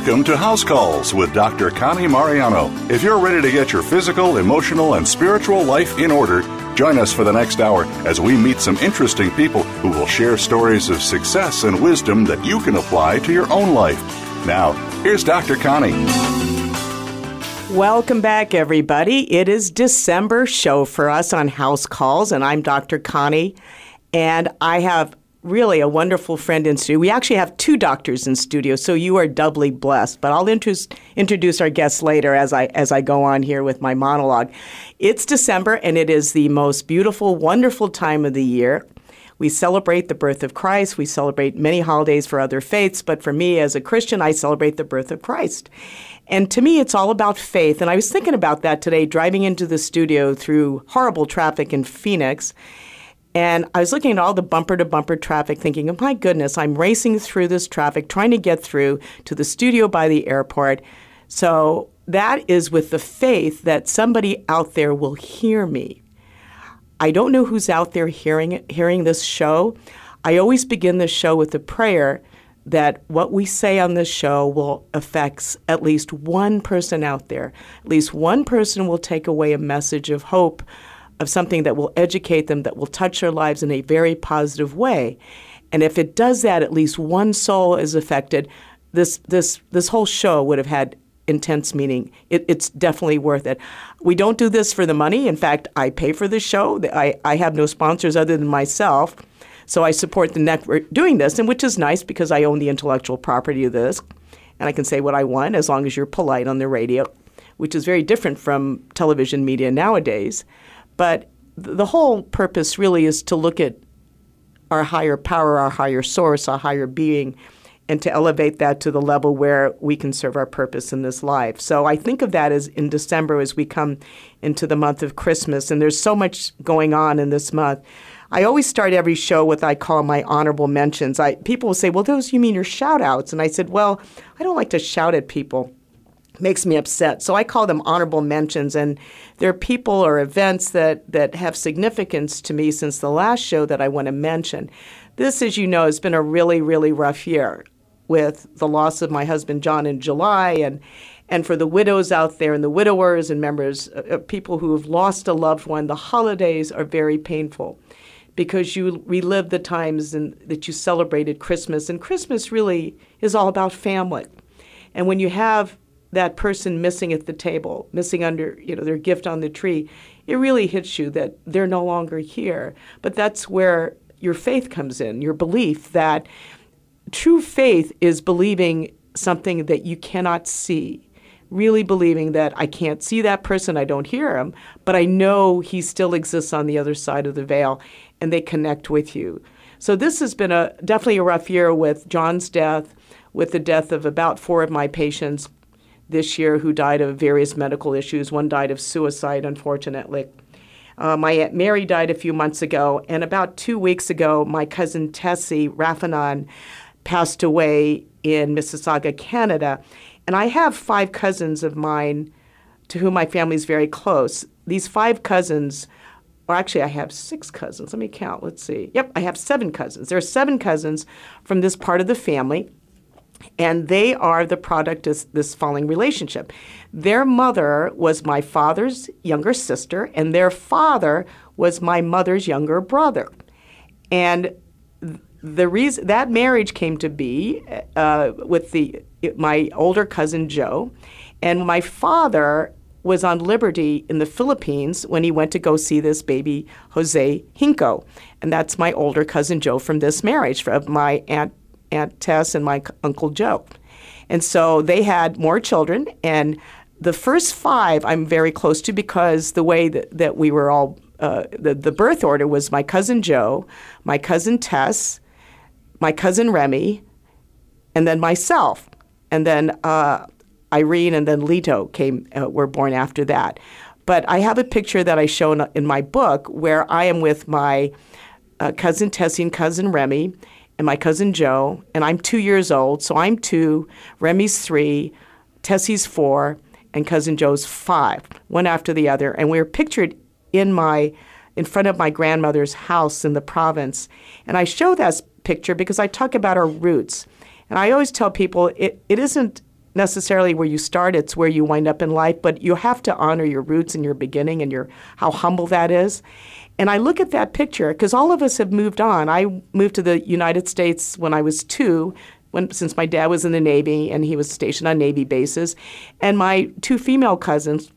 Welcome to House Calls with Dr. Connie Mariano. If you're ready to get your physical, emotional, and spiritual life in order, join us for the next hour as we meet some interesting people who will share stories of success and wisdom that you can apply to your own life. Now, here's Dr. Connie. Welcome back, everybody. It is December show for us on House Calls, and I'm Dr. Connie. And I have really a wonderful friend in studio. We actually have two doctors in studio, so you are doubly blessed. But I'll introduce, introduce our guests later as I as I go on here with my monologue. It's December, and it is the most beautiful, wonderful time of the year. We celebrate the birth of Christ. We celebrate many holidays for other faiths, but for me as a Christian, I celebrate the birth of Christ. And to me, it's all about faith. And I was thinking about that today, driving into the studio through horrible traffic in Phoenix. And I was looking at all the bumper to bumper traffic, thinking, oh my goodness, I'm racing through this traffic, trying to get through to the studio by the airport. So that is with the faith that somebody out there will hear me. I don't know who's out there hearing hearing this show. I always begin the show with a prayer that what we say on this show will affect at least one person out there. At least one person will take away a message of hope, of something that will educate them, that will touch their lives in a very positive way. And if it does that, at least one soul is affected. This this this whole show would have had intense meaning. It, it's definitely worth it. We don't do this for the money. In fact, I pay for the show. I, I have no sponsors other than myself. So I support the network doing this, and which is nice because I own the intellectual property of this. And I can say what I want as long as you're polite on the radio, which is very different from television media nowadays. But the whole purpose really is to look at our higher power, our higher source, our higher being, and to elevate that to the level where we can serve our purpose in this life. So I think of that as in December as we come into the month of Christmas, and there's so much going on in this month. I always start every show with I call my honorable mentions. I people will say, "Well, those you mean your shout outs?" And I said, "Well, I don't like to shout at people makes me upset. So I call them honorable mentions. And there are people or events that, that have significance to me since the last show that I want to mention. This, as you know, has been a really, really rough year with the loss of my husband John in July and and for the widows out there and the widowers and members uh, uh people who have lost a loved one, the holidays are very painful because you relive the times in, that you celebrated Christmas. And Christmas really is all about family. And when you have that person missing at the table, missing under, you know, their gift on the tree, it really hits you that they're no longer here. But that's where your faith comes in, your belief that true faith is believing something that you cannot see. Really believing that I can't see that person, I don't hear him, but I know he still exists on the other side of the veil and they connect with you. So this has been a definitely a rough year with John's death, with the death of about four of my patients this year who died of various medical issues. One died of suicide, unfortunately. Uh, my Aunt Mary died a few months ago, and about two weeks ago, my cousin Tessie Raffanon passed away in Mississauga, Canada. And I have five cousins of mine to whom my family is very close. These five cousins, or actually, I have six cousins. Let me count. Let's see. Yep, I have seven cousins. There are seven cousins from this part of the family and they are the product of this falling relationship. Their mother was my father's younger sister, and their father was my mother's younger brother. And the reason that marriage came to be uh, with the my older cousin Joe, and my father was on liberty in the Philippines when he went to go see this baby Jose Hinco, and that's my older cousin Joe from this marriage of my aunt Aunt Tess and my Uncle Joe. And so they had more children. And the first five I'm very close to because the way that, that we were all, uh, the, the birth order was my cousin Joe, my cousin Tess, my cousin Remy, and then myself. And then uh, Irene and then Lito came, uh, were born after that. But I have a picture that I show in, in my book where I am with my uh, cousin Tessie and cousin Remy, and my cousin Joe, and I'm two years old, so I'm two, Remy's three, Tessie's four, and cousin Joe's five, one after the other. And we were pictured in my in front of my grandmother's house in the province. And I show that picture because I talk about our roots. And I always tell people it, it isn't necessarily where you start, it's where you wind up in life, but you have to honor your roots and your beginning and your how humble that is. And I look at that picture because all of us have moved on. I moved to the United States when I was two, when, since my dad was in the Navy and he was stationed on Navy bases. And my two female cousins,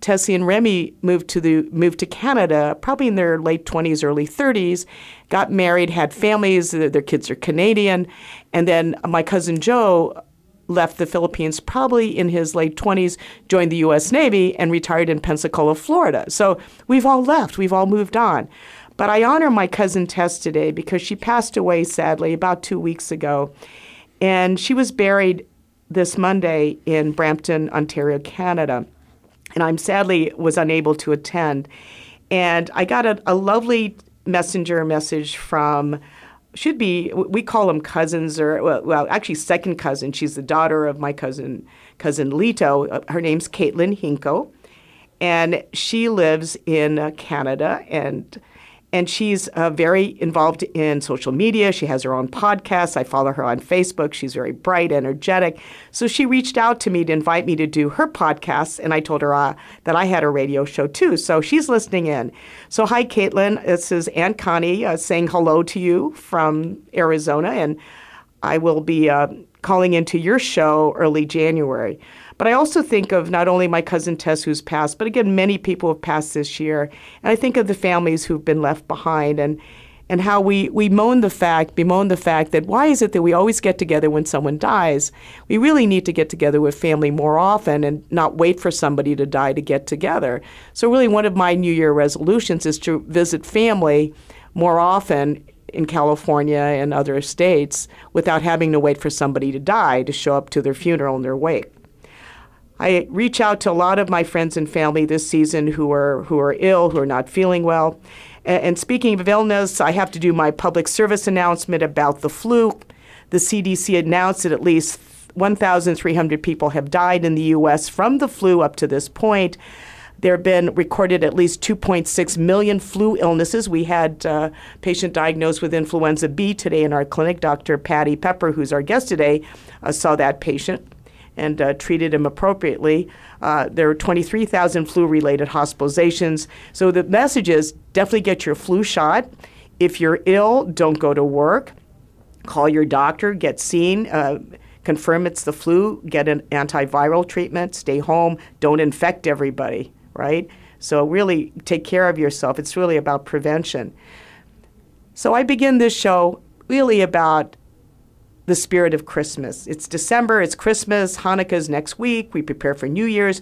Tessie and Remy, moved to the moved to Canada, probably in their late 20s, early 30s, got married, had families. Their, their kids are Canadian, and then my cousin Joe left the Philippines probably in his late 20s, joined the U.S. Navy, and retired in Pensacola, Florida. So we've all left, we've all moved on. But I honor my cousin Tess today because she passed away sadly about two weeks ago. And she was buried this Monday in Brampton, Ontario, Canada. And I'm sadly was unable to attend. And I got a, a lovely messenger message from should be we call them cousins or well, actually second cousin. She's the daughter of my cousin cousin lito. Uh, her name's caitlin hinko. And she lives in uh, canada and and she's uh, very involved in social media. She has her own podcast. I follow her on Facebook. She's very bright, energetic. So she reached out to me to invite me to do her podcast, and I told her uh, that I had a radio show too. So she's listening in. So hi, Caitlin. This is Aunt Connie uh, saying hello to you from Arizona, and I will be uh, calling into your show early January. But I also think of not only my cousin Tess, who's passed, but again, many people have passed this year. And I think of the families who've been left behind and and how we, we moan the fact, bemoan the fact that why is it that we always get together when someone dies? We really need to get together with family more often and not wait for somebody to die to get together. So, really, one of my New Year resolutions is to visit family more often in California and other states without having to wait for somebody to die to show up to their funeral and their wake. I reach out to a lot of my friends and family this season who are who are ill, who are not feeling well. And, speaking of illness, I have to do my public service announcement about the flu. The CDC announced that at least 1,300 people have died in the U.S. from the flu up to this point. There have been recorded at least 2.6 million flu illnesses. We had a patient diagnosed with influenza B today in our clinic. Dr. Patty Pepper, who's our guest today, uh, saw that patient and uh, treated him appropriately. Uh, there were 23,000 flu related hospitalizations. So the message is definitely get your flu shot. If you're ill, don't go to work. Call your doctor, get seen, uh, confirm it's the flu, get an antiviral treatment, stay home, don't infect everybody, right? So really take care of yourself. It's really about prevention. So I begin this show really about the spirit of Christmas. It's December, it's Christmas, Hanukkah's next week, we prepare for New Year's,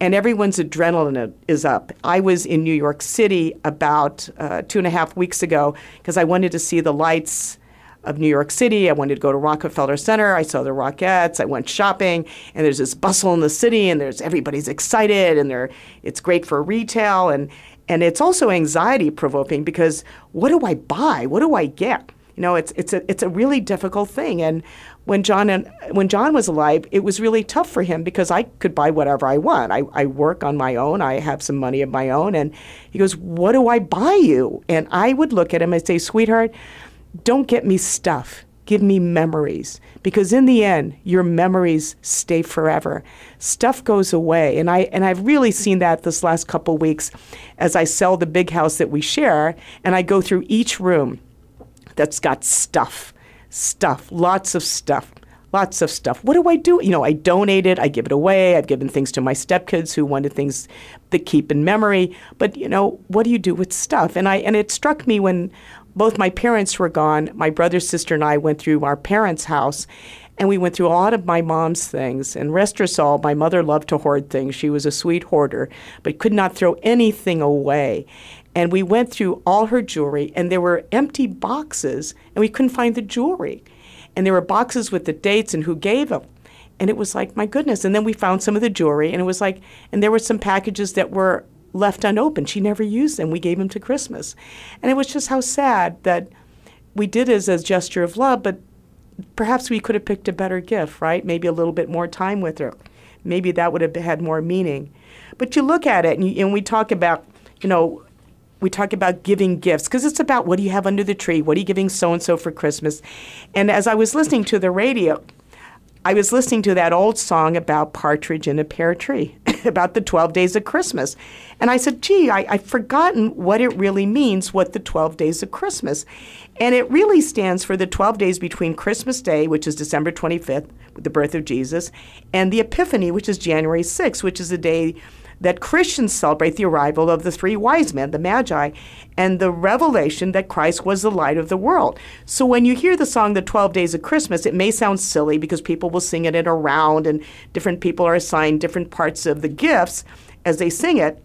and everyone's adrenaline is up. I was in New York City about uh, two and a half weeks ago because I wanted to see the lights of New York City. I wanted to go to Rockefeller Center. I saw the Rockettes. I went shopping, and there's this bustle in the city, and there's everybody's excited, and they it's great for retail, and and it's also anxiety provoking because what do I buy? What do I get? You know, it's it's a it's a really difficult thing. And when John and when John was alive, it was really tough for him because I could buy whatever I want. I, I work on my own. I have some money of my own. And he goes, "What do I buy you?" And I would look at him and say, "Sweetheart, don't get me stuff." give me memories because in the end your memories stay forever stuff goes away and i and i've really seen that this last couple weeks as i sell the big house that we share and i go through each room that's got stuff, stuff, lots of stuff. Lots of stuff. What do I do? You know, I donate it, I give it away. I've given things to my stepkids who wanted things that keep in memory. But you know, what do you do with stuff? And I and it struck me when both my parents were gone. My brother, sister, and I went through our parents' house, and we went through a lot of my mom's things. And rest all, my mother loved to hoard things. She was a sweet hoarder, but could not throw anything away. And we went through all her jewelry, and there were empty boxes, and we couldn't find the jewelry. And there were boxes with the dates and who gave them. And it was like, my goodness. And then we found some of the jewelry, and it was like, and there were some packages that were left unopened. She never used them. We gave them to Christmas. And it was just how sad that we did as a gesture of love, but perhaps we could have picked a better gift, right? Maybe a little bit more time with her. Maybe that would have had more meaning. But you look at it, and, you, and we talk about, you know, we talk about giving gifts because it's about what do you have under the tree? What are you giving so and so for Christmas? And as I was listening to the radio, I was listening to that old song about Partridge in a Pear Tree, about the 12 days of Christmas. And I said, gee, I, I've forgotten what it really means, what the 12 days of Christmas. And it really stands for the 12 days between Christmas Day, which is December 25th, the birth of Jesus, and the Epiphany, which is January 6th, which is the day that Christians celebrate the arrival of the three wise men, the Magi, and the revelation that Christ was the light of the world. So when you hear the song The 12 Days of Christmas, it may sound silly because people will sing it in a round and different people are assigned different parts of the gifts as they sing it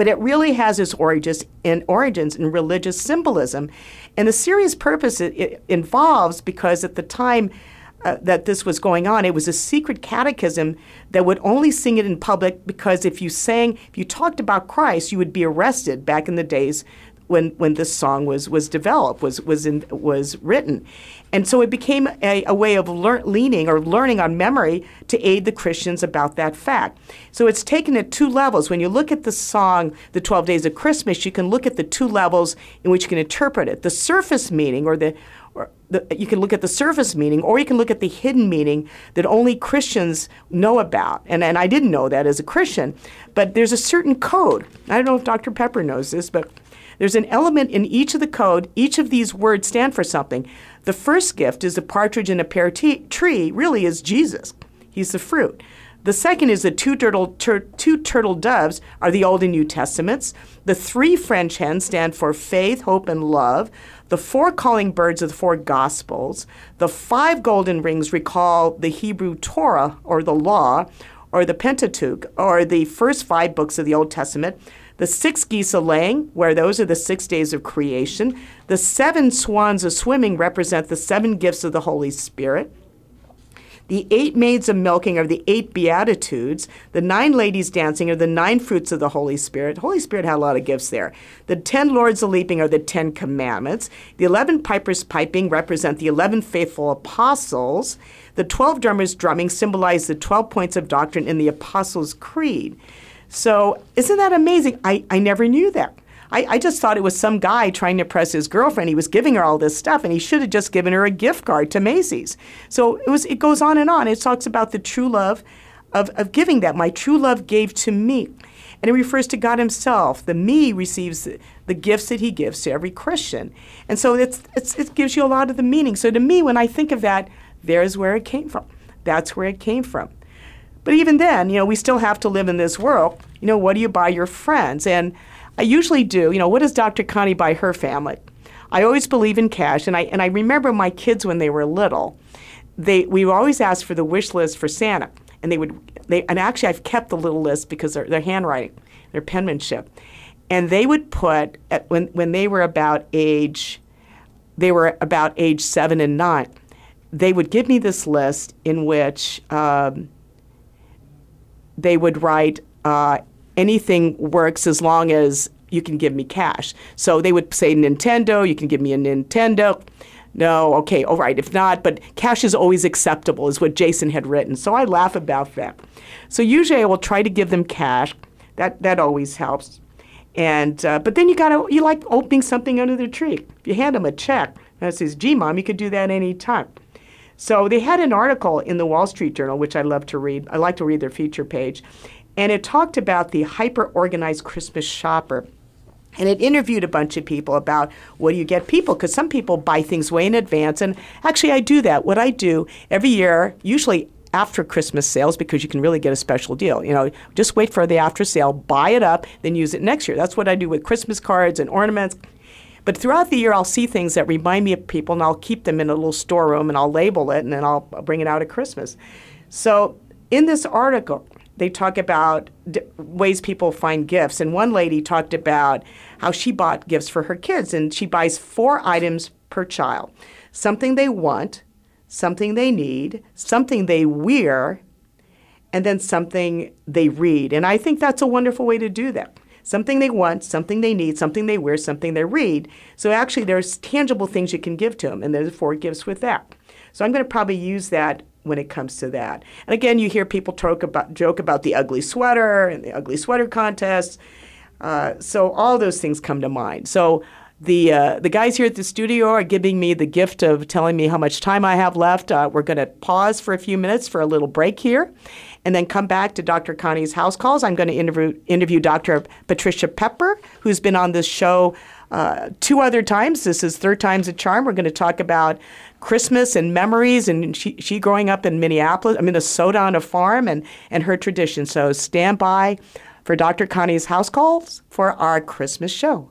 but it really has its origins in origins in religious symbolism and the serious purpose it, it involves because at the time uh, that this was going on. It was a secret catechism that would only sing it in public because if you sang, if you talked about Christ, you would be arrested back in the days when, when this song was, was developed, was, was, in, was written. And so it became a, a way of lear- leaning or learning on memory to aid the Christians about that fact. So it's taken at two levels. When you look at the song, The 12 Days of Christmas, you can look at the two levels in which you can interpret it. The surface meaning or the the, you can look at the surface meaning or you can look at the hidden meaning that only Christians know about. And, and I didn't know that as a Christian. But there's a certain code. I don't know if Dr. Pepper knows this, but there's an element in each of the code. Each of these words stand for something. The first gift is a partridge in a pear t- tree, really is Jesus. He's the fruit. The second is the two turtle, tur- two turtle doves are the Old and New Testaments. The three French hens stand for faith, hope, and love. The four calling birds of the four Gospels. The five golden rings recall the Hebrew Torah or the law, or the Pentateuch, or the first five books of the Old Testament. The six geese a laying, where those are the six days of creation. The seven swans a swimming represent the seven gifts of the Holy Spirit. The eight maids of milking are the eight beatitudes. The nine ladies dancing are the nine fruits of the Holy Spirit. The Holy Spirit had a lot of gifts there. The ten lords of leaping are the ten commandments. The eleven pipers piping represent the eleven faithful apostles. The twelve drummers drumming symbolize the twelve points of doctrine in the Apostles' Creed. So, isn't that amazing? I, I never knew that. I, I just thought it was some guy trying to impress his girlfriend. He was giving her all this stuff, and he should have just given her a gift card to Macy's. So it was. It goes on and on. It talks about the true love of, of giving that my true love gave to me. And it refers to God Himself. The me receives the, the gifts that He gives to every Christian. And so it's, it's, it gives you a lot of the meaning. So to me, when I think of that, there's where it came from. That's where it came from. But even then, you know, we still have to live in this world. You know, what do you buy your friends? And I usually do. You know, what does Dr. Connie buy her family? I always believe in cash, and I and I remember my kids when they were little. They we always asked for the wish list for Santa, and they would they and actually I've kept the little list because their their handwriting, their penmanship, and they would put at, when when they were about age, they were about age seven and nine, they would give me this list in which um, they would write uh, anything works as long as you can give me cash. So they would say Nintendo, you can give me a Nintendo. No, okay, all right, if not, but cash is always acceptable, is what Jason had written. So I laugh about that. So usually I will try to give them cash. That, that always helps. And uh, but then you gotta you like opening something under the tree. If you hand them a check, that says, "Gee, mom, you could do that any time." So they had an article in the Wall Street Journal, which I love to read. I like to read their feature page, and it talked about the hyper organized Christmas shopper. And it interviewed a bunch of people about what do you get people? Because some people buy things way in advance. And actually, I do that. What I do every year, usually after Christmas sales, because you can really get a special deal. You know, just wait for the after sale, buy it up, then use it next year. That's what I do with Christmas cards and ornaments. But throughout the year, I'll see things that remind me of people, and I'll keep them in a little storeroom, and I'll label it, and then I'll bring it out at Christmas. So in this article, they talk about d- ways people find gifts. And one lady talked about how she bought gifts for her kids, and she buys four items per child something they want, something they need, something they wear, and then something they read. And I think that's a wonderful way to do that. Something they want, something they need, something they wear, something they read. So actually, there's tangible things you can give to them, and there's four gifts with that. So I'm going to probably use that when it comes to that. And again, you hear people talk about, joke about the ugly sweater and the ugly sweater contest. Uh, so all those things come to mind. So The, uh, the guys here at the studio are giving me the gift of telling me how much time I have left. Uh, we're going to pause for a few minutes for a little break here and then come back to Dr. Connie's house calls. I'm going to interview, interview Dr. Patricia Pepper, who's been on this show uh, two other times. This is third time's a charm. We're going to talk about Christmas and memories, and she, she growing up in Minneapolis, Minnesota on a farm, and, and her tradition. So stand by for Dr. Connie's house calls for our Christmas show.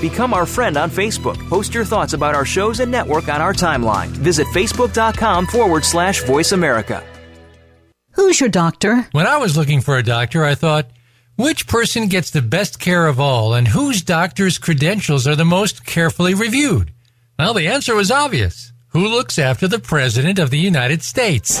Become our friend on Facebook. Post your thoughts about our shows and network on our timeline. Visit facebook.com forward slash voice America. Who's your doctor? When I was looking for a doctor, I thought, which person gets the best care of all and whose doctor's credentials are the most carefully reviewed? Well, the answer was obvious. Who looks after the President of the United States?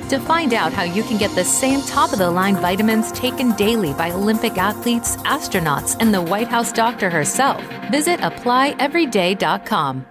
To find out how you can get the same top of the line vitamins taken daily by Olympic athletes, astronauts, and the White House doctor herself, visit applyeveryday.com.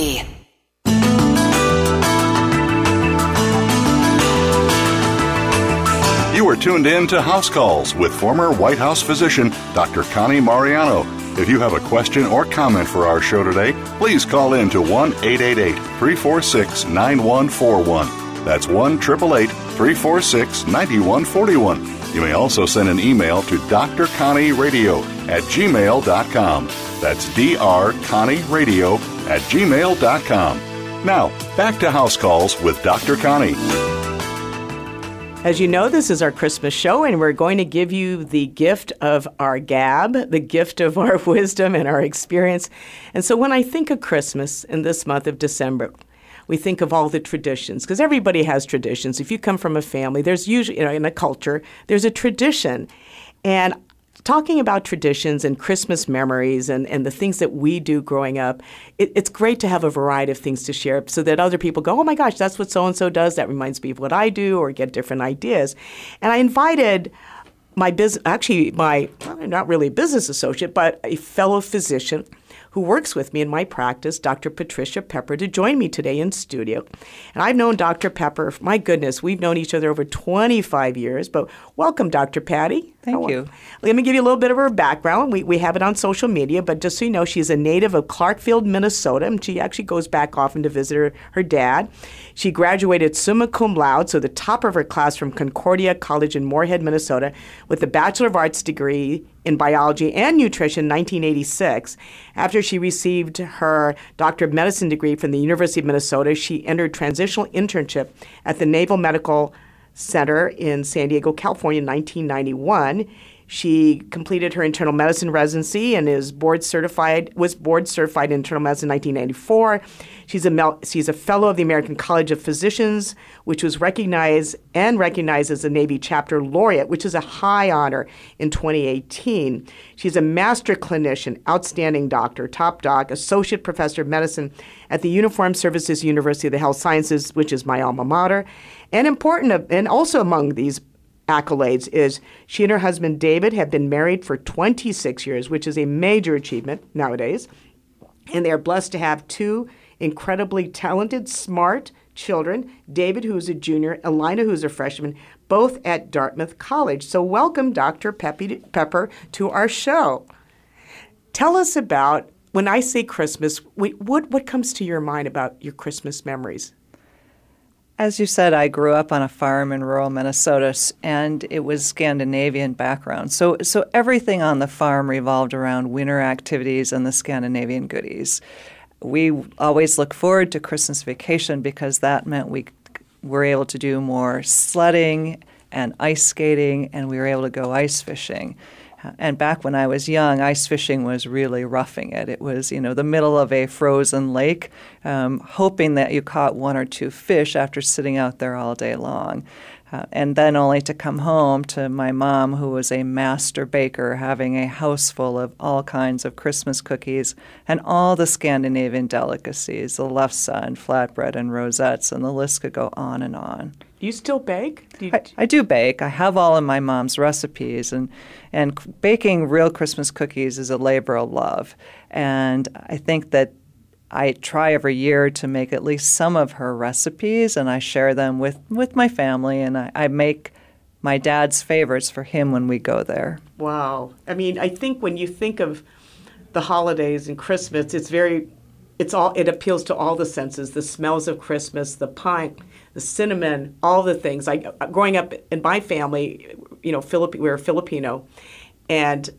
You are tuned in to House Calls with former White House physician Dr. Connie Mariano. If you have a question or comment for our show today, please call in to 1 888 346 9141. That's 1 888 346 9141. You may also send an email to drconnieradio at gmail.com. That's drconnieradio at gmail.com. Now, back to House Calls with Dr. Connie. As you know, this is our Christmas show, and we're going to give you the gift of our gab, the gift of our wisdom and our experience. And so when I think of Christmas in this month of December, we think of all the traditions because everybody has traditions. If you come from a family, there's usually, you know, in a culture, there's a tradition. And talking about traditions and Christmas memories and, and the things that we do growing up, it, it's great to have a variety of things to share so that other people go, oh my gosh, that's what so and so does. That reminds me of what I do, or get different ideas. And I invited my business, actually, my well, not really a business associate, but a fellow physician who works with me in my practice, Dr. Patricia Pepper, to join me today in studio. And I've known Dr. Pepper, my goodness, we've known each other over 25 years, but welcome, Dr. Patty. Thank you. Let me give you a little bit of her background. We, we have it on social media, but just so you know, she's a native of Clarkfield, Minnesota, and she actually goes back often to visit her, her dad. She graduated summa cum laude, so the top of her class from Concordia College in Moorhead, Minnesota, with a Bachelor of Arts degree in biology and nutrition in 1986. After she received her Doctor of Medicine degree from the University of Minnesota, she entered transitional internship at the Naval Medical Center in San Diego, California in 1991. She completed her internal medicine residency and is board certified was board certified in internal medicine in 1994. She's a mel- she's a fellow of the American College of Physicians, which was recognized and recognized as a Navy chapter laureate, which is a high honor in 2018. She's a master clinician, outstanding doctor, top doc, associate professor of medicine at the Uniformed Services University of the Health Sciences, which is my alma mater. And important, and also among these accolades is she and her husband David have been married for 26 years, which is a major achievement nowadays. And they are blessed to have two incredibly talented, smart children David, who's a junior, Elina, who's a freshman, both at Dartmouth College. So, welcome, Dr. Peppy, Pepper, to our show. Tell us about when I say Christmas, what, what comes to your mind about your Christmas memories? As you said, I grew up on a farm in rural Minnesota, and it was Scandinavian background. So, so everything on the farm revolved around winter activities and the Scandinavian goodies. We always look forward to Christmas vacation because that meant we were able to do more sledding and ice skating, and we were able to go ice fishing. And back when I was young, ice fishing was really roughing it. It was, you know, the middle of a frozen lake, um, hoping that you caught one or two fish after sitting out there all day long. Uh, and then only to come home to my mom, who was a master baker, having a house full of all kinds of Christmas cookies and all the Scandinavian delicacies, the lefse and flatbread and rosettes, and the list could go on and on. You still bake? Do you... I, I, do bake. I have all of my mom's recipes, and and baking real Christmas cookies is a labor of love. And I think that I try every year to make at least some of her recipes, and I share them with with my family, and I, I make my dad's favorites for him when we go there. Wow. I mean, I think when you think of the holidays and Christmas, it's very it's all it appeals to all the senses the smells of christmas the pine the cinnamon all the things like growing up in my family you know we were filipino and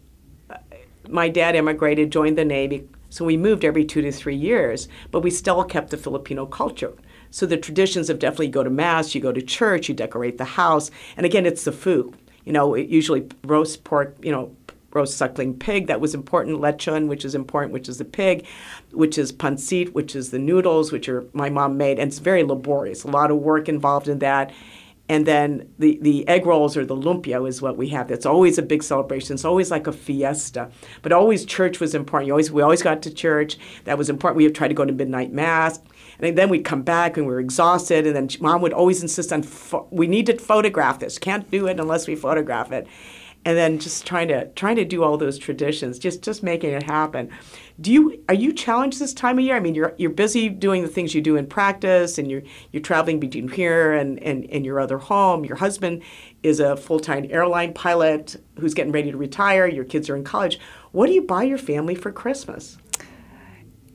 my dad immigrated joined the navy so we moved every two to three years but we still kept the filipino culture so the traditions of definitely go to mass you go to church you decorate the house and again it's the food you know usually roast pork you know roast suckling pig. That was important. Lechon, which is important, which is the pig, which is pancit, which is the noodles, which are my mom made, and it's very laborious. A lot of work involved in that. And then the, the egg rolls or the lumpia is what we have. That's always a big celebration. It's always like a fiesta. But always church was important. You always, we always got to church. That was important. We try to go to midnight mass. And then we'd come back and we were exhausted. And then mom would always insist on, fo- we need to photograph this. Can't do it unless we photograph it and then just trying to trying to do all those traditions, just just making it happen. Do you are you challenged this time of year? I mean, you're you're busy doing the things you do in practice, and you're you're traveling between here and and, and your other home. Your husband is a full time airline pilot who's getting ready to retire. Your kids are in college. What do you buy your family for Christmas?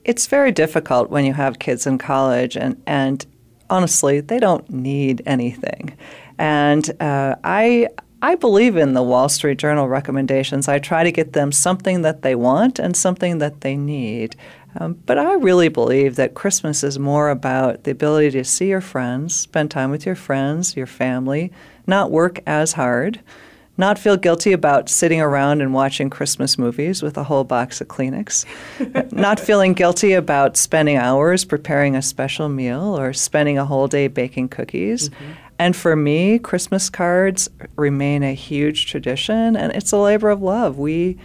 It's very difficult when you have kids in college, and and honestly, they don't need anything. And uh, I I believe in the Wall Street Journal recommendations. I try to get them something that they want and something that they need. Um, but I really believe that Christmas is more about the ability to see your friends, spend time with your friends, your family, not work as hard, not feel guilty about sitting around and watching Christmas movies with a whole box of Kleenex, not feeling guilty about spending hours preparing a special meal or spending a whole day baking cookies. Mm-hmm. And for me, Christmas cards remain a huge tradition, and it's a labor of love. We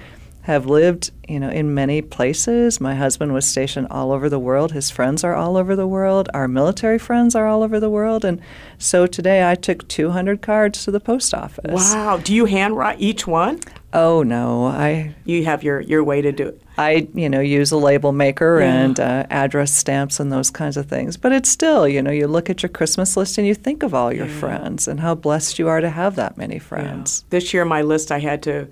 have lived, you know, in many places. My husband was stationed all over the world. His friends are all over the world. Our military friends are all over the world. And so today I took 200 cards to the post office. Wow. Do you handwrite each one? Oh no, I. You have your, your way to do it. I, you know, use a label maker yeah. and uh, address stamps and those kinds of things. But it's still, you know, you look at your Christmas list and you think of all your yeah. friends and how blessed you are to have that many friends. Yeah. This year, my list, I had to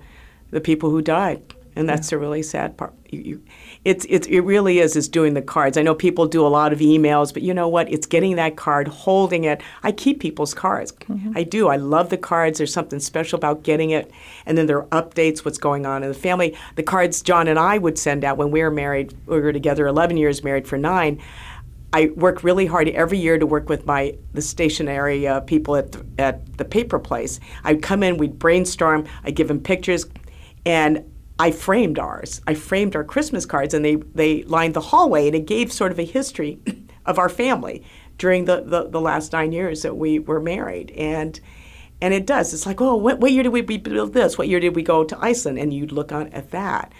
the people who died, and that's the really sad part. You, you, it's, it's, it really is is doing the cards. I know people do a lot of emails, but you know what? It's getting that card, holding it. I keep people's cards. Mm-hmm. I do. I love the cards. There's something special about getting it. And then there are updates, what's going on in the family. The cards John and I would send out when we were married, we were together 11 years, married for nine. I work really hard every year to work with my the stationery uh, people at the, at the paper place. I'd come in, we'd brainstorm, I'd give them pictures, and I framed ours. I framed our Christmas cards, and they they lined the hallway, and it gave sort of a history of our family during the, the, the last nine years that we were married, and and it does. It's like, oh, what, what year did we build this? What year did we go to Iceland? And you'd look on at that,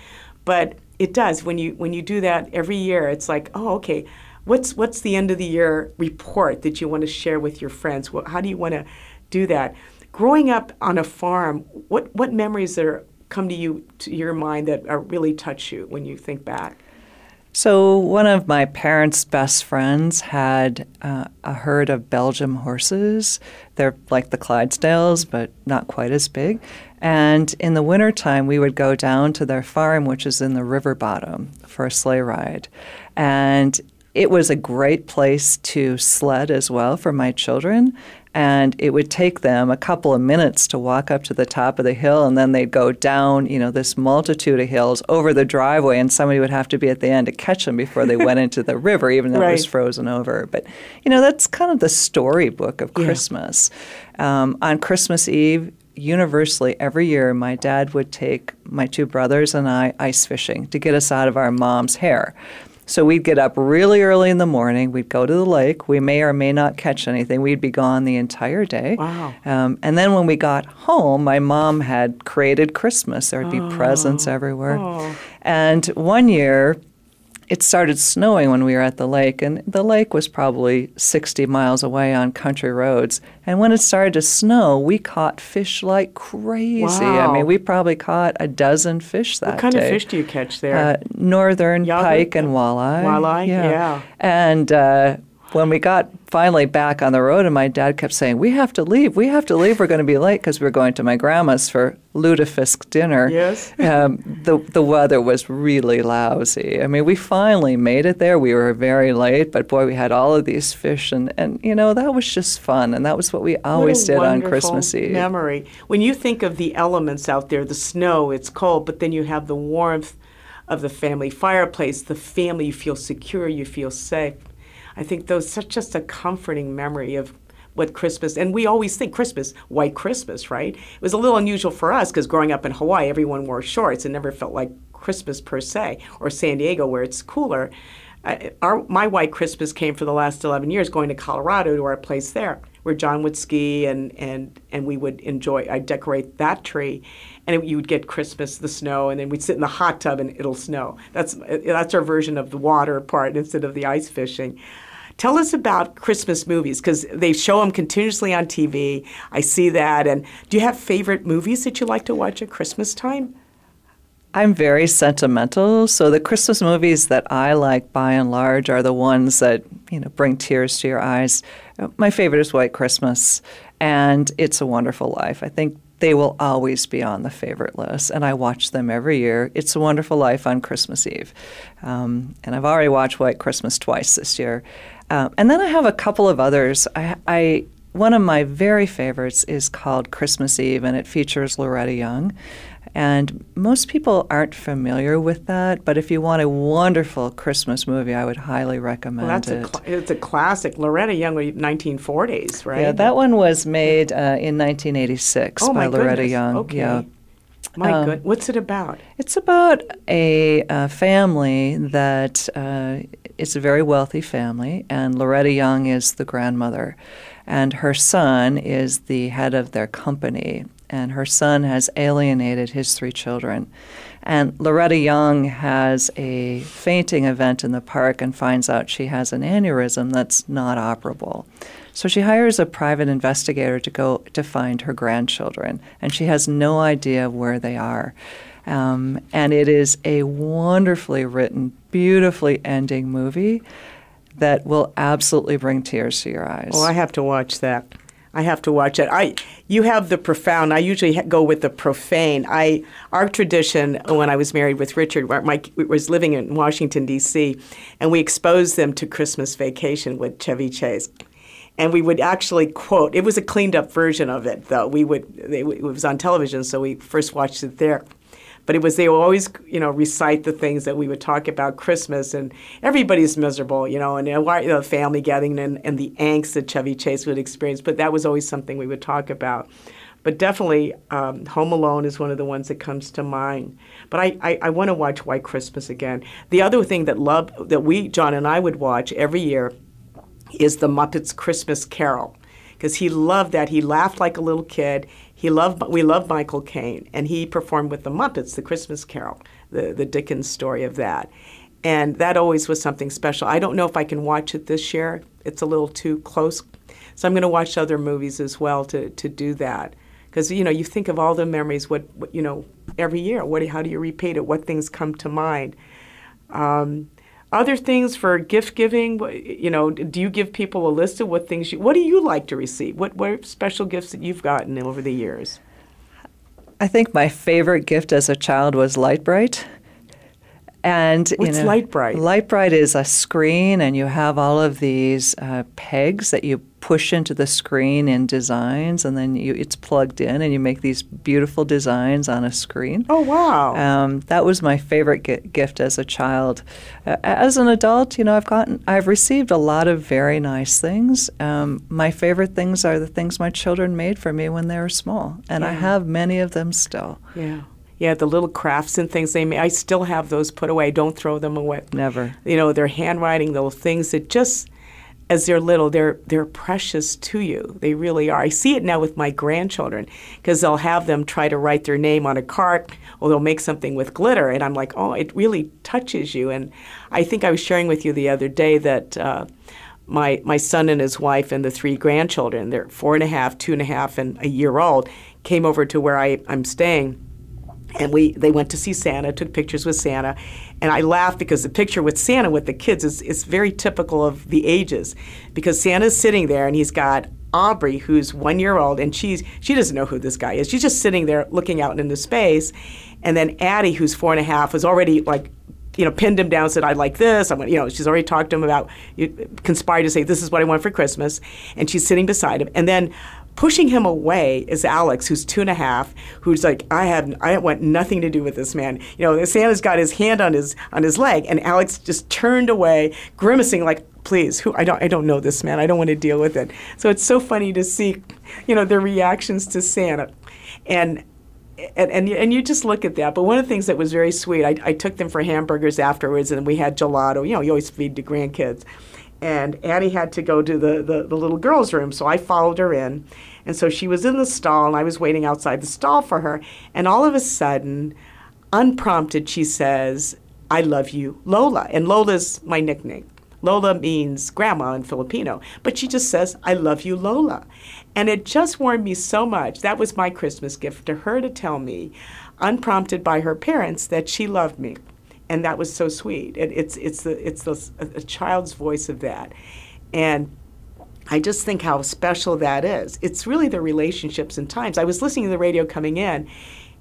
but it does when you when you do that every year. It's like, oh, okay what's what's the end of the year report that you want to share with your friends? how do you want to do that? Growing up on a farm, what what memories are come to you to your mind that are, really touch you when you think back? So, one of my parents' best friends had uh, a herd of Belgian horses. They're like the Clydesdales, but not quite as big. And in the wintertime, we would go down to their farm, which is in the river bottom, for a sleigh ride. And it was a great place to sled as well for my children. And it would take them a couple of minutes to walk up to the top of the hill, and then they'd go down, you know, this multitude of hills over the driveway, and somebody would have to be at the end to catch them before they went into the river, even though right. it was frozen over. But, you know, that's kind of the storybook of Christmas. Yeah. Um, on Christmas Eve, universally every year my dad would take my two brothers and I ice fishing to get us out of our mom's hair. So we'd get up really early in the morning. We'd go to the lake. We may or may not catch anything. We'd be gone the entire day. Wow. Um, and then when we got home, my mom had created Christmas. There would be oh. presents everywhere. Oh. And one year, it started snowing when we were at the lake, and the lake was probably 60 miles away on country roads. And when it started to snow, we caught fish like crazy. Wow. I mean, we probably caught a dozen fish that day. What kind day. of fish do you catch there? Uh, northern pike and walleye. Walleye, yeah. yeah. And uh, when we got finally back on the road, and my dad kept saying, "We have to leave. We have to leave. We're going to be late because we're going to my grandma's for lutefisk dinner." Yes. um, the the weather was really lousy. I mean, we finally made it there. We were very late, but boy, we had all of these fish, and and you know that was just fun, and that was what we always what did on Christmas Eve. Memory. When you think of the elements out there, the snow, it's cold, but then you have the warmth of the family fireplace, the family. You feel secure. You feel safe I think those such just a comforting memory of what Christmas and we always think Christmas, white Christmas, right? It was a little unusual for us because growing up in Hawaii, everyone wore shorts and never felt like Christmas per se, or San Diego where it's cooler. our, my white Christmas came for the last 11 years going to Colorado to our place there where John would ski and, and, and we would enjoy, I'd decorate that tree and it, you would get Christmas, the snow, and then we'd sit in the hot tub and it'll snow. That's, that's our version of the water part instead of the ice fishing. Tell us about Christmas movies because they show them continuously on TV. I see that. And do you have favorite movies that you like to watch at Christmas time? I'm very sentimental, so the Christmas movies that I like by and large are the ones that, you know, bring tears to your eyes. My favorite is White Christmas and It's a Wonderful Life. I think they will always be on the favorite list, and I watch them every year. It's a Wonderful Life on Christmas Eve. Um, and I've already watched White Christmas twice this year. Um, and then I have a couple of others. I, I, one of my very favorites is called Christmas Eve, and it features Loretta Young. And most people aren't familiar with that, but if you want a wonderful Christmas movie, I would highly recommend well, that's it. A cl- it's a classic. Loretta Young, 1940s, right? Yeah, that one was made uh, in 1986 oh, by Loretta goodness. Young. Okay. Yeah. My um, good. What's it about? It's about a, a family that uh, it's a very wealthy family, and Loretta Young is the grandmother, and her son is the head of their company, and her son has alienated his three children. And Loretta Young has a fainting event in the park and finds out she has an aneurysm that's not operable. So she hires a private investigator to go to find her grandchildren, and she has no idea where they are. Um, and it is a wonderfully written, beautifully ending movie that will absolutely bring tears to your eyes. Oh, I have to watch that. I have to watch it. I you have the profound. I usually go with the profane. I our tradition when I was married with Richard, Mike was living in Washington D.C., and we exposed them to Christmas Vacation with Chevy Chase and we would actually quote. It was a cleaned up version of it, though. We would it was on television, so we first watched it there. But it was they always you know recite the things that we would talk about Christmas and everybody's miserable you know and you know, the family gathering and, and the angst that Chevy Chase would experience but that was always something we would talk about. But definitely um, Home Alone is one of the ones that comes to mind. But I, I, I want to watch White Christmas again. The other thing that love that we John and I would watch every year is the Muppets Christmas Carol because he loved that. He laughed like a little kid he loved we loved Michael Caine, and he performed with the Muppets, the Christmas Carol, the the Dickens story of that, and that always was something special. I don't know if I can watch it this year; it's a little too close, so I'm going to watch other movies as well to to do that. Because you know, you think of all the memories. What, what you know, every year. What? How do you repeat it? What things come to mind? Um, other things for gift giving, you know, do you give people a list of what things you, what do you like to receive? What, what are special gifts that you've gotten over the years? I think my favorite gift as a child was Lite-Brite. And What's you know, light bright? Lite-Brite is a screen, and you have all of these uh, pegs that you push into the screen in designs, and then you, it's plugged in, and you make these beautiful designs on a screen. Oh wow! Um, that was my favorite g- gift as a child. Uh, as an adult, you know, I've gotten, I've received a lot of very nice things. Um, my favorite things are the things my children made for me when they were small, and yeah. I have many of them still. Yeah yeah, the little crafts and things they made. I still have those put away. Don't throw them away. Never. You know, they're handwriting, little things that just as they're little, they're they're precious to you. They really are. I see it now with my grandchildren because they'll have them try to write their name on a card, or they'll make something with glitter, and I'm like, oh, it really touches you. And I think I was sharing with you the other day that. Uh, my, my son and his wife and the three grandchildren, they're four and a half, two and a half, and a year old, came over to where I, I'm staying and we they went to see Santa, took pictures with Santa, and I laughed because the picture with Santa with the kids is is very typical of the ages, because Santa's sitting there and he's got Aubrey who's one year old and she's she doesn't know who this guy is. She's just sitting there looking out into space, and then Addie who's four and a half was already like. You know, pinned him down, said, "I like this." I'm, you know, she's already talked to him about, conspired to say, "This is what I want for Christmas," and she's sitting beside him. And then Pushing him away is Alex, who's two and a half, who's like, I have, I want nothing to do with this man. You know, Santa's got his hand on his on his leg, and Alex just turned away, grimacing like, please, who I don't, I don't know this man. I don't want to deal with it. So it's so funny to see, you know, their reactions to Santa, and. And, and, and you just look at that. But one of the things that was very sweet, I, I took them for hamburgers afterwards, and we had gelato. You know, you always feed the grandkids and Annie had to go to the, the, the, little girl's room, so I followed her in. And so she was in the stall, and I was waiting outside the stall for her. And all of a sudden, unprompted, she says, I love you, Lola. And Lola's my nickname. Lola means grandma in Filipino, but she just says, I love you, Lola. And it just warmed me so much. That was my Christmas gift to her to tell me, unprompted by her parents, that she loved me and that was so sweet. It, it's it's the it's the a child's voice of that, and I just think how special that is. It's really the relationships and times. I was listening to the radio coming in,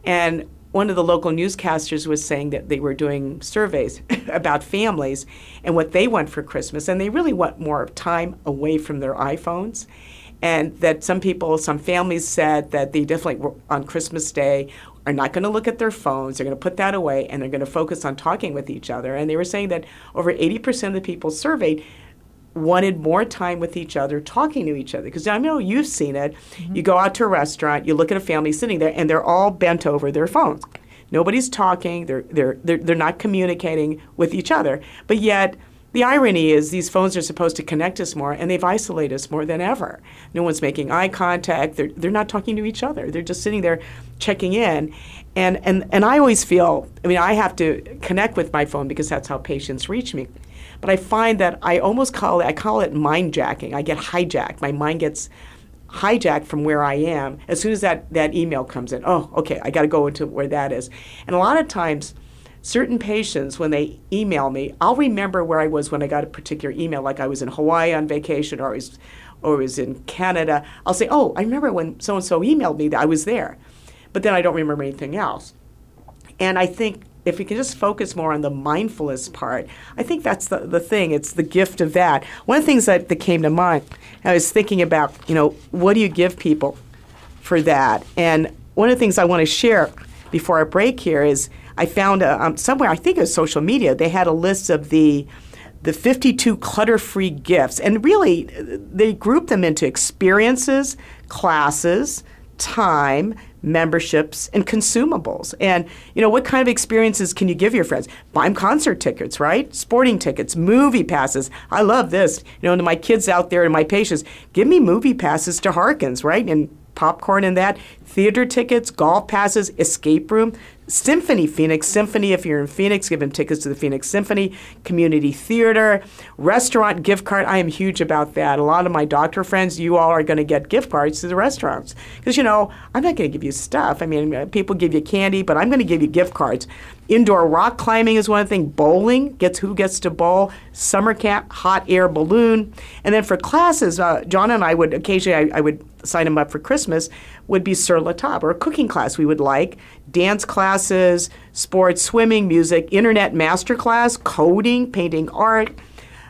and one of the local newscasters was saying that they were doing surveys about families and what they want for Christmas, and they really want more time away from their iPhones. And that some people, some families said that they definitely, on Christmas Day, are not going to look at their phones. They're going to put that away and they're going to focus on talking with each other. And they were saying that over 80% of the people surveyed wanted more time with each other, talking to each other. Because I know you've seen it. Mm-hmm. You go out to a restaurant, you look at a family sitting there, and they're all bent over their phones. Nobody's talking. They're they're they're, they're not communicating with each other. But yet the irony is these phones are supposed to connect us more, and they've isolated us more than ever. No one's making eye contact. They're, they're not talking to each other. They're just sitting there checking in. And, and, and I always feel, I mean, I have to connect with my phone because that's how patients reach me. But I find that I almost call it, I call it mind jacking. I get hijacked. My mind gets hijacked from where I am as soon as that, that email comes in. Oh, okay, I got to go into where that is. And a lot of times, certain patients, when they email me, I'll remember where I was when I got a particular email, like I was in Hawaii on vacation or I was, or I was in Canada. I'll say, oh, I remember when so and so emailed me that I was there. But then I don't remember anything else. And I think if we can just focus more on the mindfulness part, I think that's the, the thing. It's the gift of that. One of the things that, that came to mind, I was thinking about, you know, what do you give people for that? And one of the things I want to share before our break here is I found a, um, somewhere, I think it was social media, they had a list of the the 52 clutter-free gifts and really they grouped them into experiences classes time memberships and consumables. And you know what kind of experiences can you give your friends? Buy them concert tickets right? Sporting tickets movie passes. I love this. You know to my kids out there and my patients give me movie passes to harkins right? And popcorn and that. Theater tickets golf passes escape room Symphony, Phoenix Symphony. If you're in Phoenix, give them tickets to the Phoenix Symphony, community theater, restaurant gift card. I am huge about that. A lot of my doctor friends, you all are going to get gift cards to the restaurants because you know I'm not going to give you stuff. I mean, people give you candy, but I'm going to give you gift cards. Indoor rock climbing is one thing. Bowling gets who gets to bowl. Summer camp, hot air balloon, and then for classes, uh, John and I would occasionally I, I would sign them up for Christmas would be sur la table or a cooking class we would like, dance classes, sports, swimming, music, internet masterclass, coding, painting art,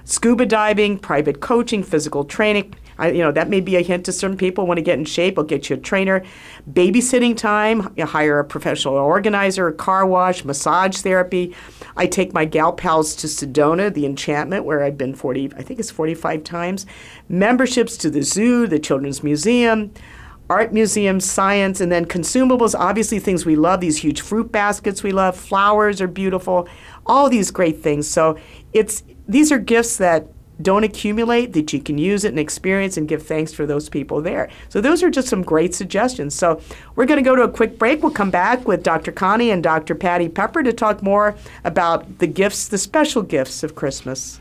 scuba diving, private coaching, physical training. I, you know that may be a hint to certain people want to get in shape. I'll get you a trainer. Babysitting time. You hire a professional organizer, a car wash, massage therapy. I take my gal pals to Sedona, the Enchantment, where I've been 40, I think it's 45 times. Memberships to the zoo, the Children's Museum art museums, science, and then consumables, obviously things we love, these huge fruit baskets we love, flowers are beautiful, all these great things. So it's these are gifts that don't accumulate, that you can use it and experience and give thanks for those people there. So those are just some great suggestions. So we're going to go to a quick break. We'll come back with Dr. Connie and Dr. Patty Pepper to talk more about the gifts, the special gifts of Christmas.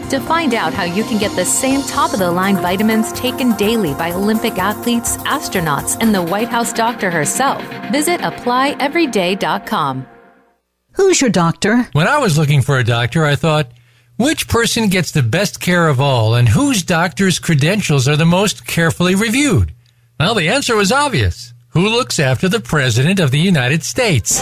To find out how you can get the same top of the line vitamins taken daily by Olympic athletes, astronauts, and the White House doctor herself, visit applyeveryday.com. Who's your doctor? When I was looking for a doctor, I thought, which person gets the best care of all and whose doctor's credentials are the most carefully reviewed? Well, the answer was obvious. Who looks after the President of the United States?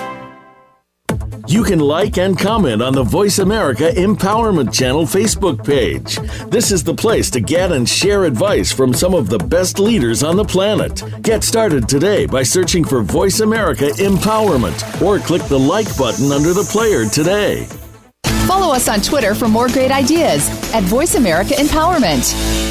You can like and comment on the Voice America Empowerment Channel Facebook page. This is the place to get and share advice from some of the best leaders on the planet. Get started today by searching for Voice America Empowerment or click the like button under the player today. Follow us on Twitter for more great ideas at Voice America Empowerment.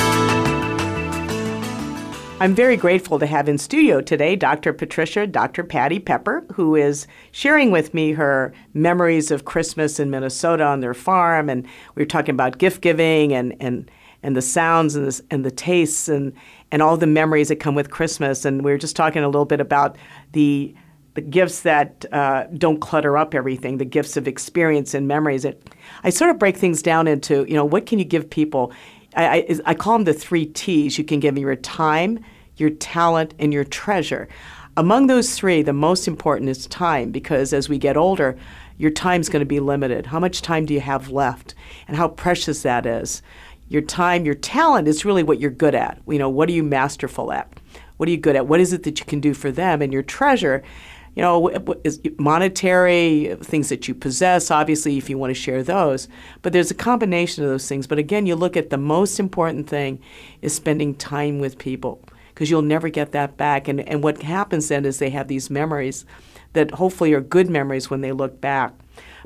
I'm very grateful to have in studio today Dr. Patricia, Dr. Patty Pepper, who is sharing with me her memories of Christmas in Minnesota on their farm. And we were talking about gift giving and, and, and the sounds and the, and the tastes and, and all the memories that come with Christmas. And we were just talking a little bit about the the gifts that uh, don't clutter up everything, the gifts of experience and memories. It, I sort of break things down into, you know, what can you give people? I, I, I call them the three T's. You can give me your time, your talent, and your treasure. Among those three, the most important is time because as we get older, your time's going to be limited. How much time do you have left? And how precious that is. Your time, your talent is really what you're good at. You know, what are you masterful at? What are you good at? What is it that you can do for them? And your treasure, you know, monetary things that you possess, obviously, if you want to share those. But there's a combination of those things. But again, you look at the most important thing is spending time with people because you'll never get that back. And, and what happens then is they have these memories that hopefully are good memories when they look back.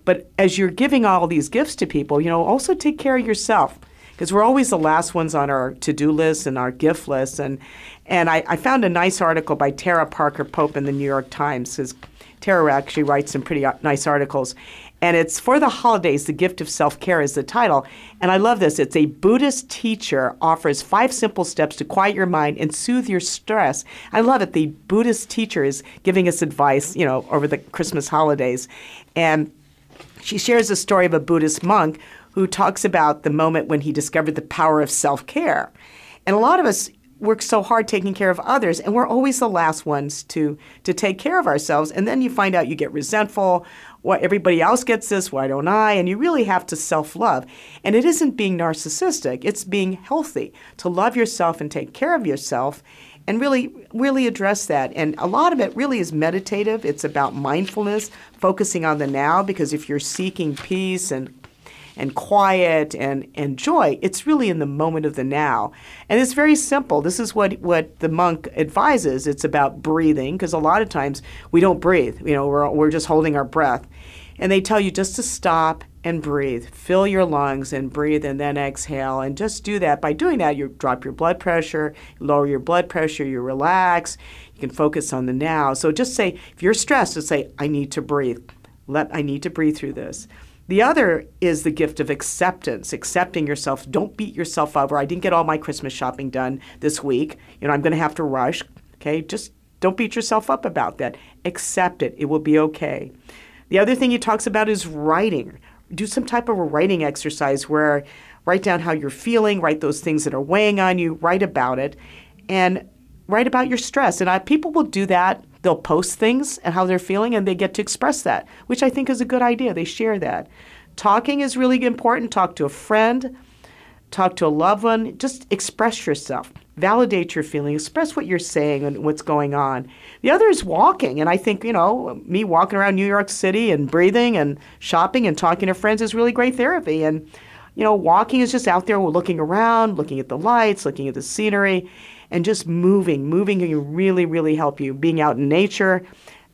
But as you're giving all these gifts to people, you know, also take care of yourself because we're always the last ones on our to-do list and our gift list. And and I, I found a nice article by Tara Parker Pope in the New York Times. Because Tara actually writes some pretty uh, nice articles, and it's for the holidays. The gift of self-care is the title, and I love this. It's a Buddhist teacher offers five simple steps to quiet your mind and soothe your stress. I love it. The Buddhist teacher is giving us advice, you know, over the Christmas holidays, and she shares a story of a Buddhist monk who talks about the moment when he discovered the power of self care. And a lot of us work so hard taking care of others, and we're always the last ones to, to take care of ourselves. And then you find out you get resentful. Why everybody else gets this, why don't I? And you really have to self love. And it isn't being narcissistic, it's being healthy to love yourself and take care of yourself and really really address that and a lot of it really is meditative it's about mindfulness focusing on the now because if you're seeking peace and and quiet and, and joy. It's really in the moment of the now. And it's very simple. This is what, what the monk advises. It's about breathing, because a lot of times we don't breathe. You know, we're, we're just holding our breath. And they tell you just to stop and breathe. Fill your lungs and breathe and then exhale. And just do that. By doing that, you drop your blood pressure, lower your blood pressure, you relax. You can focus on the now. So just say, if you're stressed, just say, I need to breathe. Let I need to breathe through this. The other is the gift of acceptance, accepting yourself. Don't beat yourself up. Or I didn't get all my Christmas shopping done this week. You know, I'm going to have to rush. Okay, just don't beat yourself up about that. Accept it. It will be okay. The other thing he talks about is writing. Do some type of a writing exercise where write down how you're feeling, write those things that are weighing on you, write about it, and write about your stress. And I, people will do that they'll post things and how they're feeling and they get to express that, which I think is a good idea. They share that. Talking is really important. Talk to a friend, talk to a loved one, just express yourself. Validate your feelings, express what you're saying and what's going on. The other is walking. And I think, you know, me walking around New York City and breathing and shopping and talking to friends is really great therapy. And, you know, walking is just out there, looking around, looking at the lights, looking at the scenery and just moving. Moving can really, really help you. Being out in nature,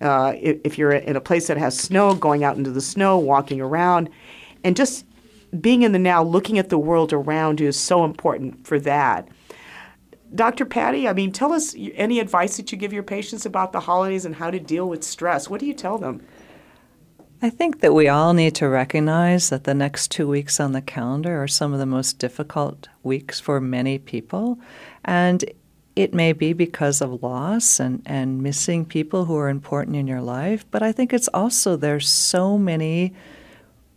uh, if, you're in a place that has snow, going out into the snow, walking around, and just being in the now, looking at the world around you is so important for that. Dr. Patty, I mean, tell us any advice that you give your patients about the holidays and how to deal with stress. What do you tell them? I think that we all need to recognize that the next two weeks on the calendar are some of the most difficult weeks for many people. And it may be because of loss and, and missing people who are important in your life, but I think it's also there's so many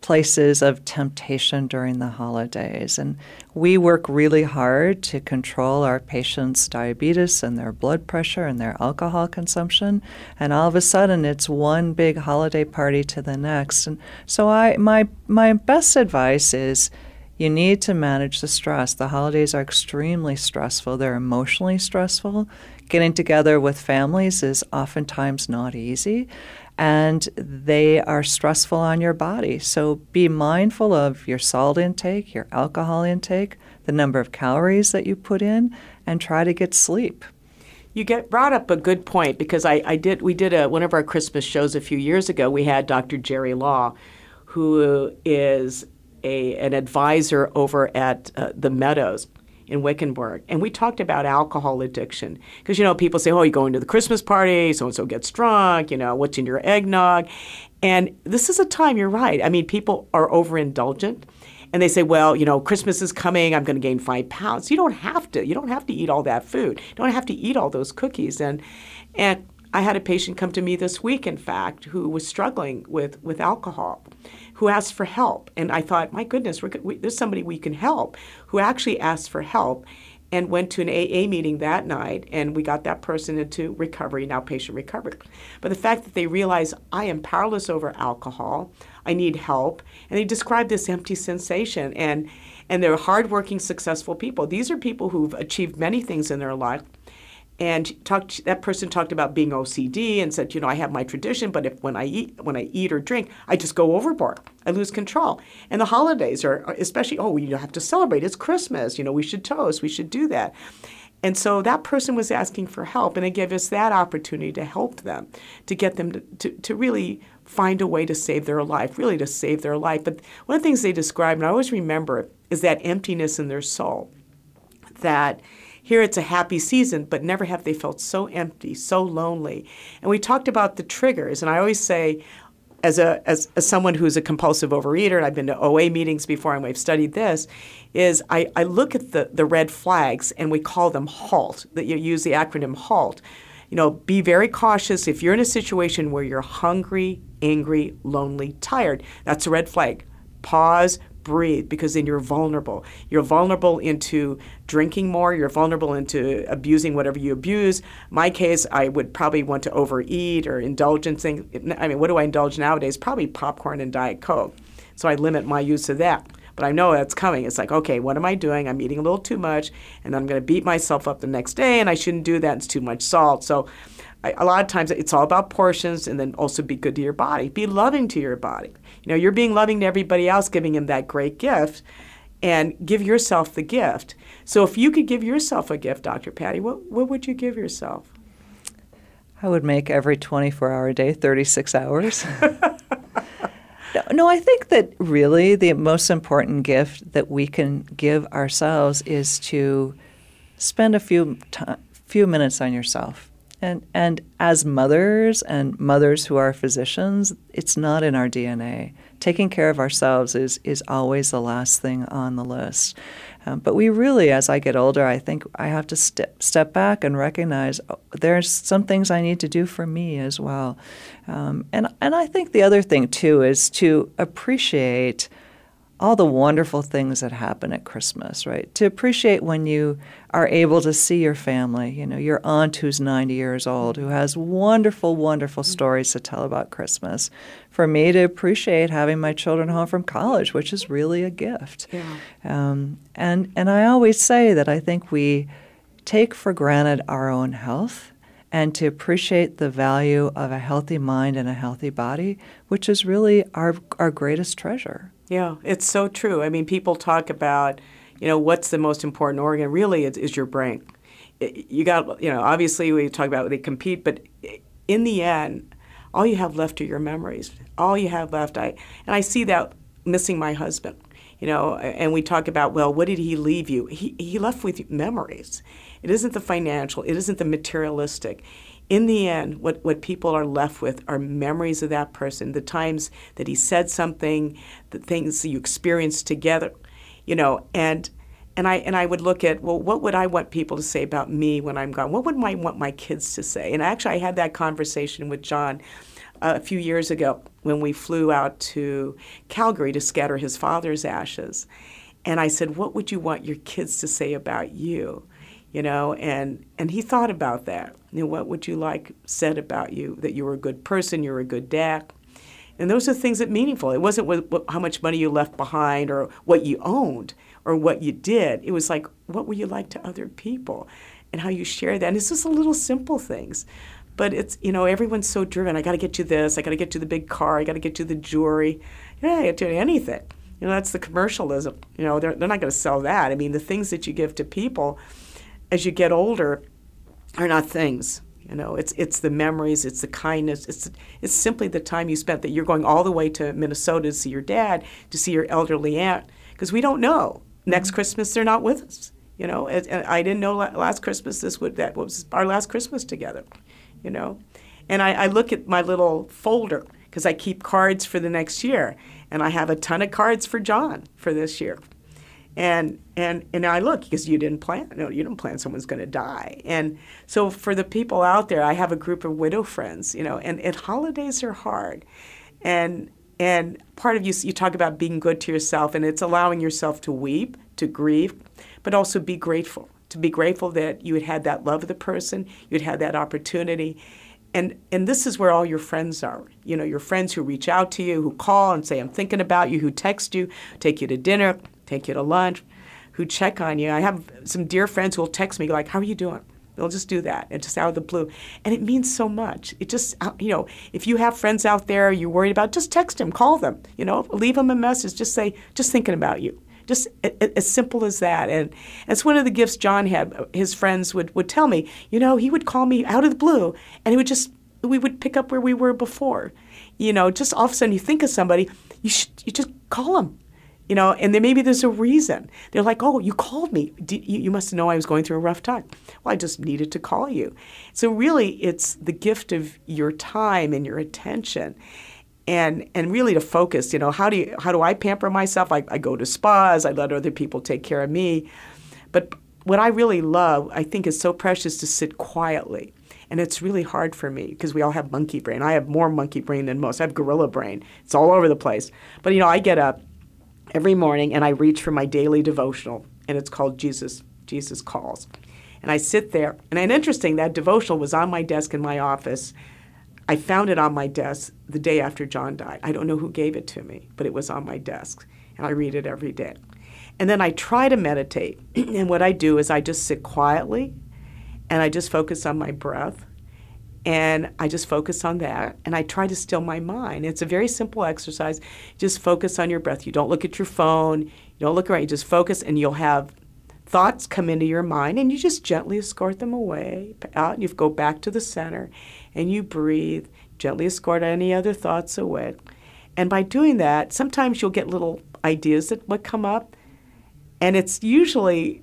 places of temptation during the holidays. And we work really hard to control our patients' diabetes and their blood pressure and their alcohol consumption. And all of a sudden, it's one big holiday party to the next. And so, I, my, my best advice is you need to manage the stress. The holidays are extremely stressful, they're emotionally stressful. Getting together with families is oftentimes not easy, and they are stressful on your body. So be mindful of your salt intake, your alcohol intake, the number of calories that you put in, and try to get sleep. You get brought up a good point because I, I did we did a, one of our Christmas shows a few years ago. We had Dr. Jerry Law, who is a, an advisor over at uh, the Meadows in Wickenburg, and we talked about alcohol addiction. Because, you know, people say, oh, you go into the Christmas party, so and so gets drunk, you know, what's in your eggnog? And this is a time, you're right. I mean, people are overindulgent. And they say, well, you know, Christmas is coming. I'm going to gain five pounds. You don't have to. You don't have to eat all that food. You don't have to eat all those cookies. And and I had a patient come to me this week, in fact, who was struggling with, with alcohol, who asked for help. And I thought, my goodness, we, there's somebody we can help, who actually asked for help and went to an AA meeting that night, and we got that person into recovery, now patient recovery. But the fact that they realize I am powerless over alcohol, I need help, and they describe this empty sensation, and and they're hardworking, successful people. These are people who've achieved many things in their life, and talked that person talked about being OCD and said, you know, I have my tradition, but if when I eat when I eat or drink, I just go overboard. I lose control. And the holidays are especially oh, we have to celebrate. It's Christmas. You know, we should toast. We should do that. And so that person was asking for help, and it gave us that opportunity to help them, to get them to, to, to really find a way to save their life, really to save their life. But one of the things they describe, and I always remember, is that emptiness in their soul. That here it's a happy season, but never have they felt so empty, so lonely. And we talked about the triggers, and I always say, as a as, as someone who's a compulsive overeater, and I've been to OA meetings before, and we've studied this, is I, I look at the, the red flags and we call them HALT. That you use the acronym HALT. You know, be very cautious if you're in a situation where you're hungry, angry, lonely, tired. That's a red flag. Pause, breathe because then you're vulnerable. You're vulnerable into drinking more, you're vulnerable into abusing whatever you abuse. My case, I would probably want to overeat or indulge in things. I mean, what do I indulge nowadays? Probably popcorn and Diet Coke. So I limit my use of that. But I know that's coming. It's like, okay, what am I doing? I'm eating a little too much, and then I'm going to beat myself up the next day, and I shouldn't do that. It's too much salt. So I, a lot of times it's all about portions and then also be good to your body. Be loving to your body. You know, you're being loving to everybody else, giving him that great gift, and give yourself the gift. So if you could give yourself a gift, Dr. Patty, what, what would you give yourself? I would make every 24 hour day 36 hours. no, no, I think that really the most important gift that we can give ourselves is to spend a few t- few minutes on yourself. And, and as mothers and mothers who are physicians, it's not in our DNA. Taking care of ourselves is, is always the last thing on the list. Um, but we really, as I get older, I think I have to step, step back and recognize oh, there's some things I need to do for me as well. Um, and, and I think the other thing, too, is to appreciate – all the wonderful things that happen at Christmas, right? To appreciate when you are able to see your family, you know, your aunt who's 90 years old, who has wonderful, wonderful stories to tell about Christmas. For me to appreciate having my children home from college, which is really a gift. Yeah. Um, and, and I always say that I think we take for granted our own health and to appreciate the value of a healthy mind and a healthy body, which is really our, our greatest treasure. Yeah, it's so true. I mean, people talk about, you know, what's the most important organ? Really, is, is your brain. You got, you know, obviously we talk about they compete, but in the end, all you have left are your memories. All you have left, I and I see that missing my husband. You know, and we talk about, well, what did he leave you? He he left with memories. It isn't the financial. It isn't the materialistic in the end, what, what people are left with are memories of that person, the times that he said something, the things you experienced together, you know, and and I and I would look at well, what would I want people to say about me when I'm gone? What would I want my kids to say? And actually, I had that conversation with John uh, a few years ago when we flew out to Calgary to scatter his father's ashes, and I said, "What would you want your kids to say about you?" you know, and and he thought about that. You know, what would you like said about you? That you were a good person, you're a good dad. And those are things that meaningful. It wasn't what, what, how much money you left behind or what you owned or what you did. It was like, what were you like to other people and how you share that. And it's just the little simple things. But it's, you know, everyone's so driven. I got to get you this. I got to get you the big car. I got to get you the jewelry. Yeah, I got to anything. You know, that's the commercialism. You know, they're, they're not going to sell that. I mean, the things that you give to people – as you get older are not things. You know, it's it's the memories, it's the kindness, it's it's simply the time you spent that you're going all the way to Minnesota to see your dad, to see your elderly aunt, because we don't know. Next mm-hmm. Christmas they're not with us. You know, and, and I didn't know last Christmas this would that was our last Christmas together. You know, and I, I look at my little folder because I keep cards for the next year, and I have a ton of cards for John for this year And and and I look because you didn't plan. No, you didn't plan someone's going to die. And so for the people out there, I have a group of widow friends. You know, and, and holidays are hard, and and part of you you talk about being good to yourself, and it's allowing yourself to weep, to grieve, but also be grateful. To be grateful that you had had that love of the person, you'd had that opportunity, and and this is where all your friends are you know your friends who reach out to you who call and say i'm thinking about you who text you take you to dinner take you to lunch who check on you i have some dear friends who will text me like how are you doing they'll just do that and just out of the blue and it means so much it just uh, you know if you have friends out there you're worried about just text them call them you know leave them a message just say just thinking about you just as simple as that. And it's one of the gifts John had. His friends would, would tell me, you know, he would call me out of the blue and he would just, we would pick up where we were before. You know, just all of a sudden you think of somebody, you, should, you just call them. You know, and then maybe there's a reason. They're like, "Oh, you called me. Did, you, you must know I was going through a rough time." Well, I just needed to call you. So really, it's the gift of your time and your attention and and really to focus you know how do you how do i pamper myself I, I go to spas i let other people take care of me but what i really love i think is so precious to sit quietly and it's really hard for me because we all have monkey brain i have more monkey brain than most i have gorilla brain it's all over the place but you know i get up every morning and i reach for my daily devotional and it's called jesus jesus calls and i sit there and, interesting that devotional was on my desk in my office I found it on my desk the day after John died. I don't know who gave it to me, but it was on my desk, and I read it every day. And then I try to meditate, and what I do is I just sit quietly and I just focus on my breath. And I just focus on that and I try to still my mind. It's a very simple exercise. Just focus on your breath. You don't look at your phone, you don't look around, you just focus and you'll have thoughts come into your mind and you just gently escort them away out and you go back to the center and you breathe gently escort any other thoughts away and by doing that sometimes you'll get little ideas that would come up and it's usually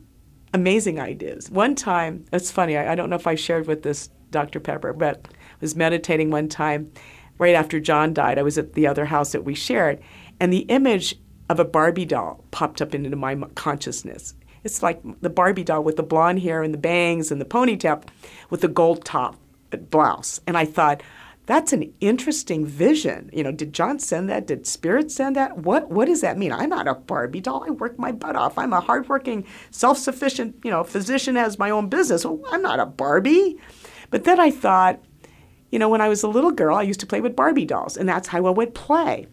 amazing ideas one time it's funny I, I don't know if i shared with this dr pepper but was meditating one time right after john died i was at the other house that we shared and the image of a barbie doll popped up into my consciousness it's like the Barbie doll with the blonde hair and the bangs and the ponytail with the gold top uh, blouse. And I thought, that's an interesting vision. You know, did John send that? Did Spirit send that? What what does that mean? I'm not a Barbie doll. I work my butt off. I'm a hardworking, self-sufficient, you know, physician has my own business. Well, I'm not a Barbie. But then I thought, you know, when I was a little girl, I used to play with Barbie dolls, and that's how I would play.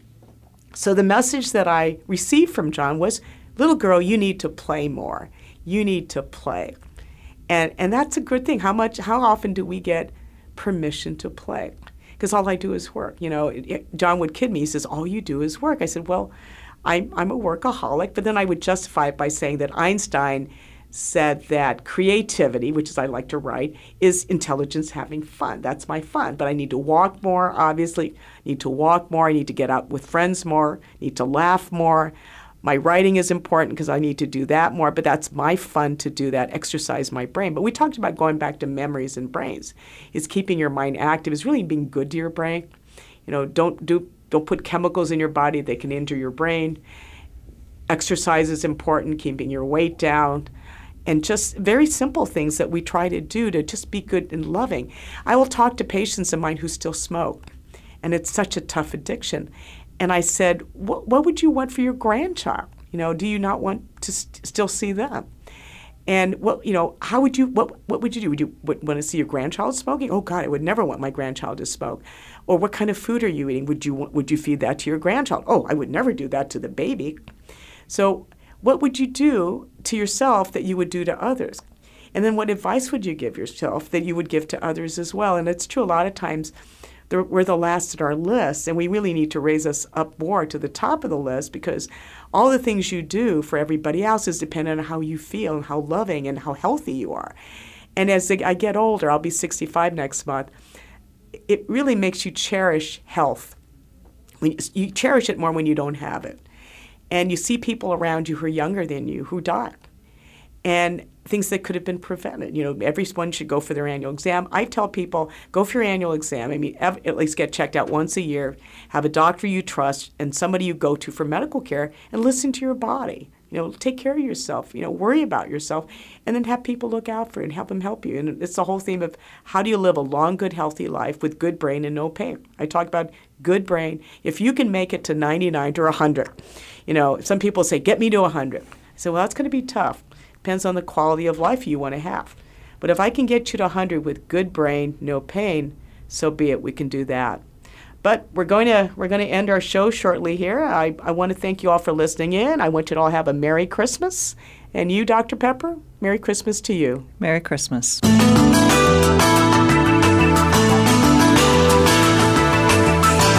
So the message that I received from John was little girl, you need to play more. You need to play. And, and that's a good thing. How much, how often do we get permission to play? Because all I do is work. You know, John would kid me. He says, all you do is work. I said, well, I'm, I'm a workaholic. But then I would justify it by saying that Einstein said that creativity, which is I like to write, is intelligence having fun. That's my fun. But I need to walk more, obviously. I need to walk more. I need to get out with friends more. I need to laugh more. My writing is important because I need to do that more, but that's my fun to do that, exercise my brain. But we talked about going back to memories and brains. Is keeping your mind active, is really being good to your brain. You know, don't do don't put chemicals in your body that can injure your brain. Exercise is important, keeping your weight down and just very simple things that we try to do to just be good and loving. I will talk to patients of mine who still smoke, and it's such a tough addiction. And I said, what, what would you want for your grandchild? You know, do you not want to st- still see them? And what you know, how would you what what would you do? Would you want to see your grandchild smoking? Oh God, I would never want my grandchild to smoke. Or what kind of food are you eating? Would you would you feed that to your grandchild? Oh, I would never do that to the baby. So, what would you do to yourself that you would do to others? And then what advice would you give yourself that you would give to others as well? And it's true a lot of times we're the last at our list, and we really need to raise us up more to the top of the list because all the things you do for everybody else is dependent on how you feel and how loving and how healthy you are. And as I get older, I'll be 65 next month, it really makes you cherish health. You cherish it more when you don't have it. And you see people around you who are younger than you who die. And things that could have been prevented. You know, everyone should go for their annual exam. I tell people, go for your annual exam. I mean, at least get checked out once a year. Have a doctor you trust and somebody you go to for medical care, and listen to your body. You know, take care of yourself. You know, worry about yourself, and then have people look out for you and help them help you. And it's the whole theme of how do you live a long, good, healthy life with good brain and no pain. I talk about good brain. If you can make it to 99 or 100, you know, some people say, get me to 100. I say, well, that's going to be tough. Depends on the quality of life you want to have. But if I can get you to 100 with good brain, no pain, so be it. We can do that. But we're going to we're going to end our show shortly here. I, I want to thank you all for listening in. I want you to all have a Merry Christmas. And you, Dr. Pepper, Merry Christmas to you. Merry Christmas.